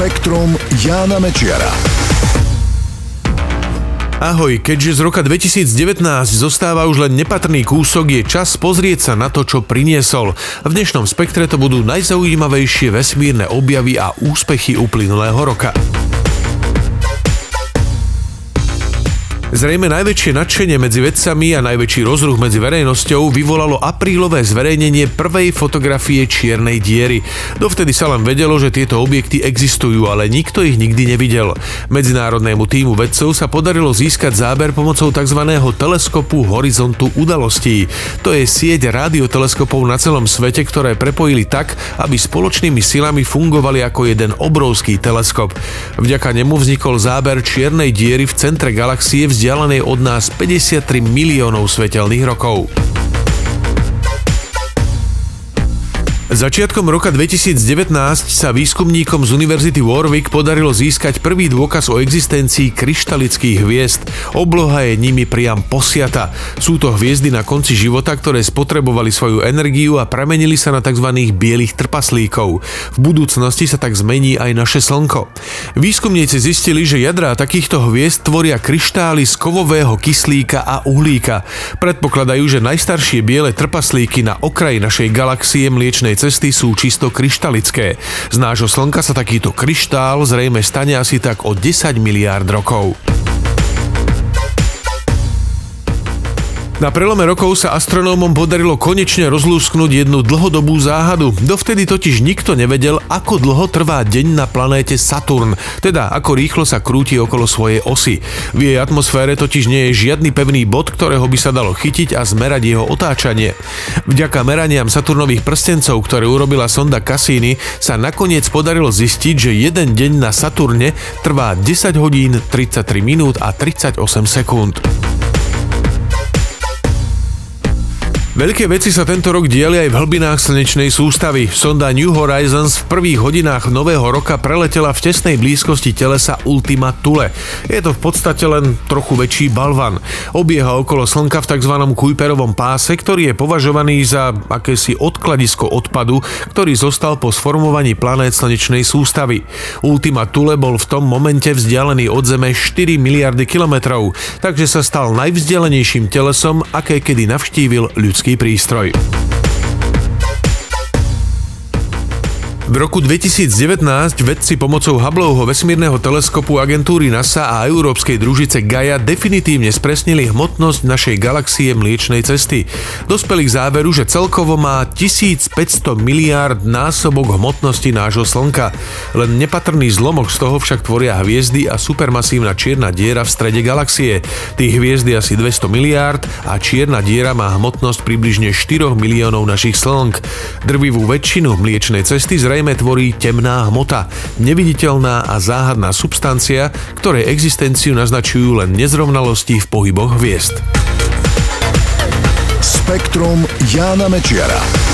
Spektrum Jána Mečiara. Ahoj, keďže z roka 2019 zostáva už len nepatrný kúsok, je čas pozrieť sa na to, čo priniesol. V dnešnom spektre to budú najzaujímavejšie vesmírne objavy a úspechy uplynulého roka. Zrejme najväčšie nadšenie medzi vedcami a najväčší rozruch medzi verejnosťou vyvolalo aprílové zverejnenie prvej fotografie čiernej diery. Dovtedy sa len vedelo, že tieto objekty existujú, ale nikto ich nikdy nevidel. Medzinárodnému týmu vedcov sa podarilo získať záber pomocou tzv. teleskopu horizontu udalostí. To je sieť rádioteleskopov na celom svete, ktoré prepojili tak, aby spoločnými silami fungovali ako jeden obrovský teleskop. Vďaka nemu vznikol záber čiernej diery v centre galaxie v vzdialenej od nás 53 miliónov svetelných rokov. Začiatkom roka 2019 sa výskumníkom z Univerzity Warwick podarilo získať prvý dôkaz o existencii kryštalických hviezd. Obloha je nimi priam posiata. Sú to hviezdy na konci života, ktoré spotrebovali svoju energiu a premenili sa na tzv. bielých trpaslíkov. V budúcnosti sa tak zmení aj naše Slnko. Výskumníci zistili, že jadrá takýchto hviezd tvoria kryštály z kovového kyslíka a uhlíka. Predpokladajú, že najstaršie biele trpaslíky na okraji našej galaxie Mliečnej cesty sú čisto kryštalické. Z nášho Slnka sa takýto kryštál zrejme stane asi tak o 10 miliárd rokov. Na prelome rokov sa astronómom podarilo konečne rozlúsknuť jednu dlhodobú záhadu. Dovtedy totiž nikto nevedel, ako dlho trvá deň na planéte Saturn, teda ako rýchlo sa krúti okolo svojej osy. V jej atmosfére totiž nie je žiadny pevný bod, ktorého by sa dalo chytiť a zmerať jeho otáčanie. Vďaka meraniam Saturnových prstencov, ktoré urobila sonda Cassini, sa nakoniec podarilo zistiť, že jeden deň na Saturne trvá 10 hodín, 33 minút a 38 sekúnd. Veľké veci sa tento rok diali aj v hlbinách slnečnej sústavy. Sonda New Horizons v prvých hodinách nového roka preletela v tesnej blízkosti telesa Ultima Thule. Je to v podstate len trochu väčší balvan. Obieha okolo Slnka v tzv. Kuiperovom páse, ktorý je považovaný za akési odkladisko odpadu, ktorý zostal po sformovaní planét slnečnej sústavy. Ultima Thule bol v tom momente vzdialený od Zeme 4 miliardy kilometrov, takže sa stal najvzdialenejším telesom, aké kedy navštívil ľudský prístroj. V roku 2019 vedci pomocou Hubbleho vesmírneho teleskopu agentúry NASA a európskej družice Gaia definitívne spresnili hmotnosť našej galaxie Mliečnej cesty. Dospeli k záveru, že celkovo má 1500 miliárd násobok hmotnosti nášho Slnka. Len nepatrný zlomok z toho však tvoria hviezdy a supermasívna čierna diera v strede galaxie. Tých hviezd je asi 200 miliárd a čierna diera má hmotnosť približne 4 miliónov našich slnk. Drvivú väčšinu Mliečnej cesty zrejme zrejme tvorí temná hmota, neviditeľná a záhadná substancia, ktorej existenciu naznačujú len nezrovnalosti v pohyboch hviezd. Spektrum Jána Mečiara.